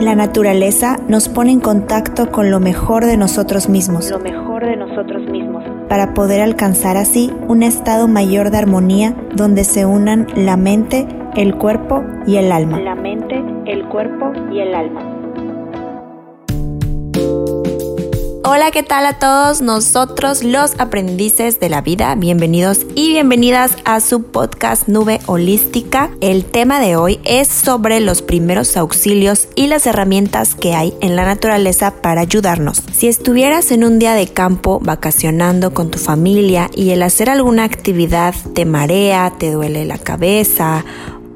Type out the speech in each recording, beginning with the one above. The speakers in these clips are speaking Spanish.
La naturaleza nos pone en contacto con lo mejor de nosotros mismos. Lo mejor de nosotros mismos. Para poder alcanzar así un estado mayor de armonía donde se unan la mente, el cuerpo y el alma. La mente, el cuerpo y el alma. Hola, ¿qué tal a todos nosotros los aprendices de la vida? Bienvenidos y bienvenidas a su podcast Nube Holística. El tema de hoy es sobre los primeros auxilios y las herramientas que hay en la naturaleza para ayudarnos. Si estuvieras en un día de campo vacacionando con tu familia y el hacer alguna actividad te marea, te duele la cabeza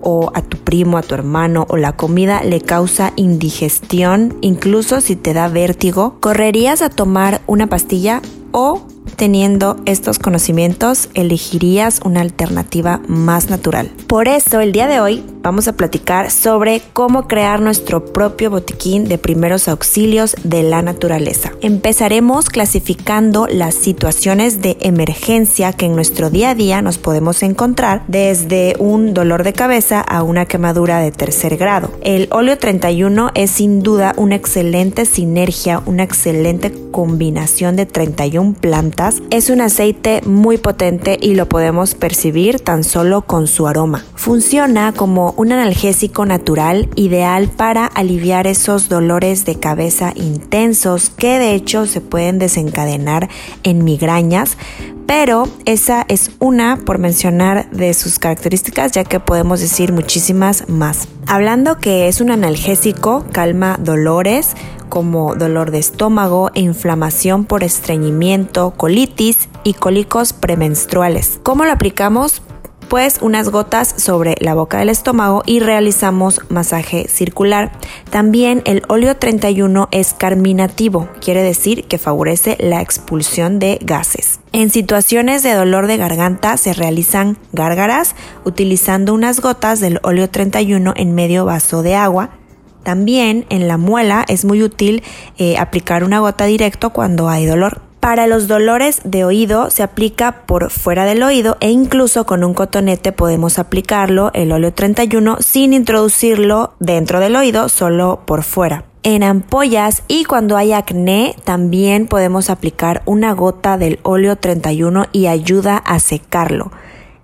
o a tu primo, a tu hermano o la comida le causa indigestión, incluso si te da vértigo, ¿correrías a tomar una pastilla o teniendo estos conocimientos elegirías una alternativa más natural. Por eso el día de hoy vamos a platicar sobre cómo crear nuestro propio botiquín de primeros auxilios de la naturaleza. Empezaremos clasificando las situaciones de emergencia que en nuestro día a día nos podemos encontrar desde un dolor de cabeza a una quemadura de tercer grado. El óleo 31 es sin duda una excelente sinergia, una excelente combinación de 31 plantas es un aceite muy potente y lo podemos percibir tan solo con su aroma. Funciona como un analgésico natural ideal para aliviar esos dolores de cabeza intensos que de hecho se pueden desencadenar en migrañas, pero esa es una por mencionar de sus características ya que podemos decir muchísimas más. Hablando que es un analgésico, calma dolores, como dolor de estómago e inflamación por estreñimiento, colitis y cólicos premenstruales. ¿Cómo lo aplicamos? Pues unas gotas sobre la boca del estómago y realizamos masaje circular. También el óleo 31 es carminativo, quiere decir que favorece la expulsión de gases. En situaciones de dolor de garganta se realizan gárgaras utilizando unas gotas del óleo 31 en medio vaso de agua también en la muela es muy útil eh, aplicar una gota directo cuando hay dolor. Para los dolores de oído se aplica por fuera del oído e incluso con un cotonete podemos aplicarlo, el óleo 31, sin introducirlo dentro del oído, solo por fuera. En ampollas y cuando hay acné también podemos aplicar una gota del óleo 31 y ayuda a secarlo.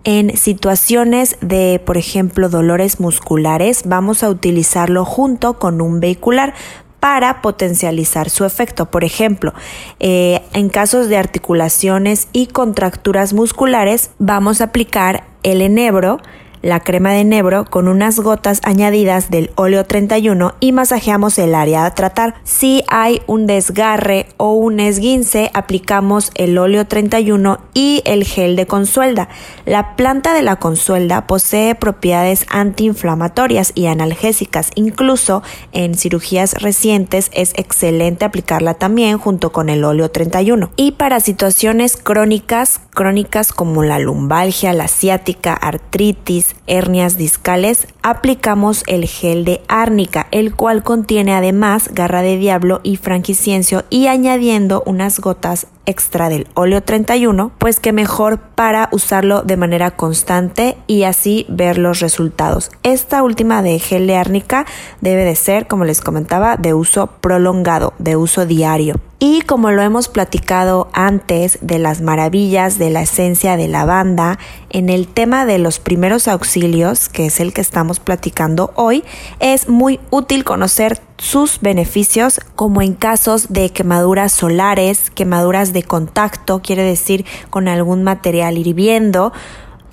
En situaciones de, por ejemplo, dolores musculares, vamos a utilizarlo junto con un vehicular para potencializar su efecto. Por ejemplo, eh, en casos de articulaciones y contracturas musculares, vamos a aplicar el enebro la crema de enebro con unas gotas añadidas del óleo 31 y masajeamos el área a tratar. Si hay un desgarre o un esguince, aplicamos el óleo 31 y el gel de consuelda. La planta de la consuelda posee propiedades antiinflamatorias y analgésicas. Incluso en cirugías recientes es excelente aplicarla también junto con el óleo 31. Y para situaciones crónicas, crónicas como la lumbalgia, la ciática, artritis, hernias discales, aplicamos el gel de árnica, el cual contiene además garra de diablo y franquiciencio y añadiendo unas gotas extra del óleo 31, pues que mejor para usarlo de manera constante y así ver los resultados. Esta última de gel de árnica debe de ser, como les comentaba, de uso prolongado, de uso diario. Y como lo hemos platicado antes de las maravillas de la esencia de lavanda, en el tema de los primeros auxilios, que es el que estamos platicando hoy, es muy útil conocer sus beneficios como en casos de quemaduras solares, quemaduras de contacto, quiere decir con algún material hirviendo,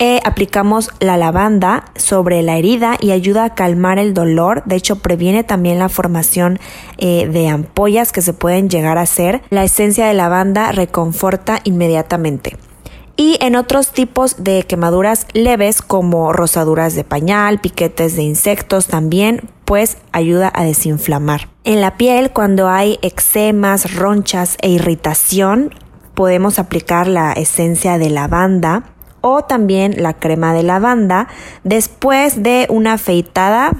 eh, aplicamos la lavanda sobre la herida y ayuda a calmar el dolor. De hecho, previene también la formación eh, de ampollas que se pueden llegar a hacer. La esencia de lavanda reconforta inmediatamente. Y en otros tipos de quemaduras leves como rosaduras de pañal, piquetes de insectos también, pues ayuda a desinflamar. En la piel, cuando hay eczemas, ronchas e irritación, podemos aplicar la esencia de lavanda o también la crema de lavanda después de una afeitada,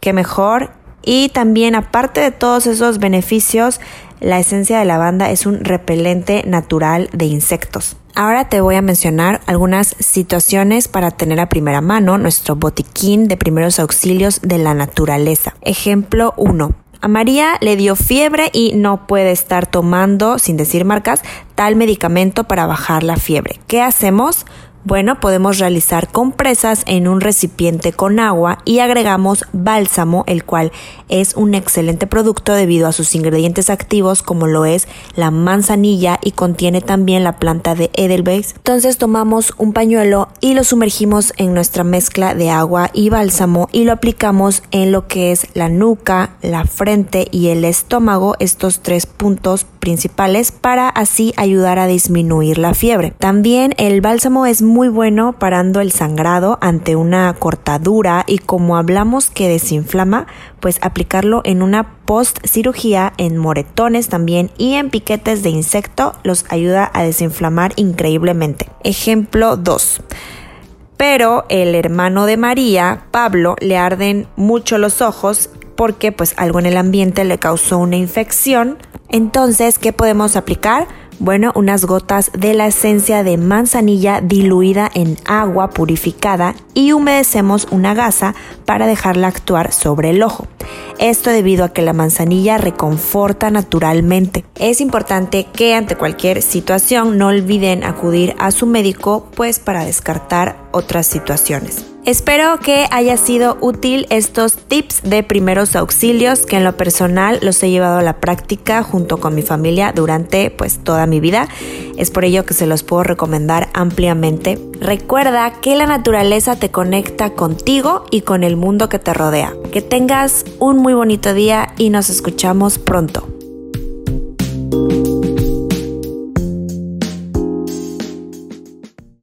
que mejor. Y también aparte de todos esos beneficios, la esencia de lavanda es un repelente natural de insectos. Ahora te voy a mencionar algunas situaciones para tener a primera mano nuestro botiquín de primeros auxilios de la naturaleza. Ejemplo 1 A María le dio fiebre y no puede estar tomando, sin decir marcas, tal medicamento para bajar la fiebre. ¿Qué hacemos? Bueno, podemos realizar compresas en un recipiente con agua y agregamos bálsamo, el cual es un excelente producto debido a sus ingredientes activos como lo es la manzanilla y contiene también la planta de Edelweiss. Entonces tomamos un pañuelo y lo sumergimos en nuestra mezcla de agua y bálsamo y lo aplicamos en lo que es la nuca, la frente y el estómago, estos tres puntos principales para así ayudar a disminuir la fiebre. También el bálsamo es muy bueno parando el sangrado ante una cortadura y como hablamos que desinflama, pues aplicarlo en una post cirugía en moretones también y en piquetes de insecto los ayuda a desinflamar increíblemente. Ejemplo 2 pero el hermano de María, Pablo, le arden mucho los ojos porque pues algo en el ambiente le causó una infección. Entonces, ¿qué podemos aplicar? Bueno, unas gotas de la esencia de manzanilla diluida en agua purificada y humedecemos una gasa para dejarla actuar sobre el ojo. Esto debido a que la manzanilla reconforta naturalmente. Es importante que ante cualquier situación no olviden acudir a su médico pues para descartar otras situaciones. Espero que haya sido útil estos tips de primeros auxilios que en lo personal los he llevado a la práctica junto con mi familia durante pues toda mi vida. Es por ello que se los puedo recomendar ampliamente. Recuerda que la naturaleza te conecta contigo y con el mundo que te rodea. Que tengas un muy bonito día y nos escuchamos pronto.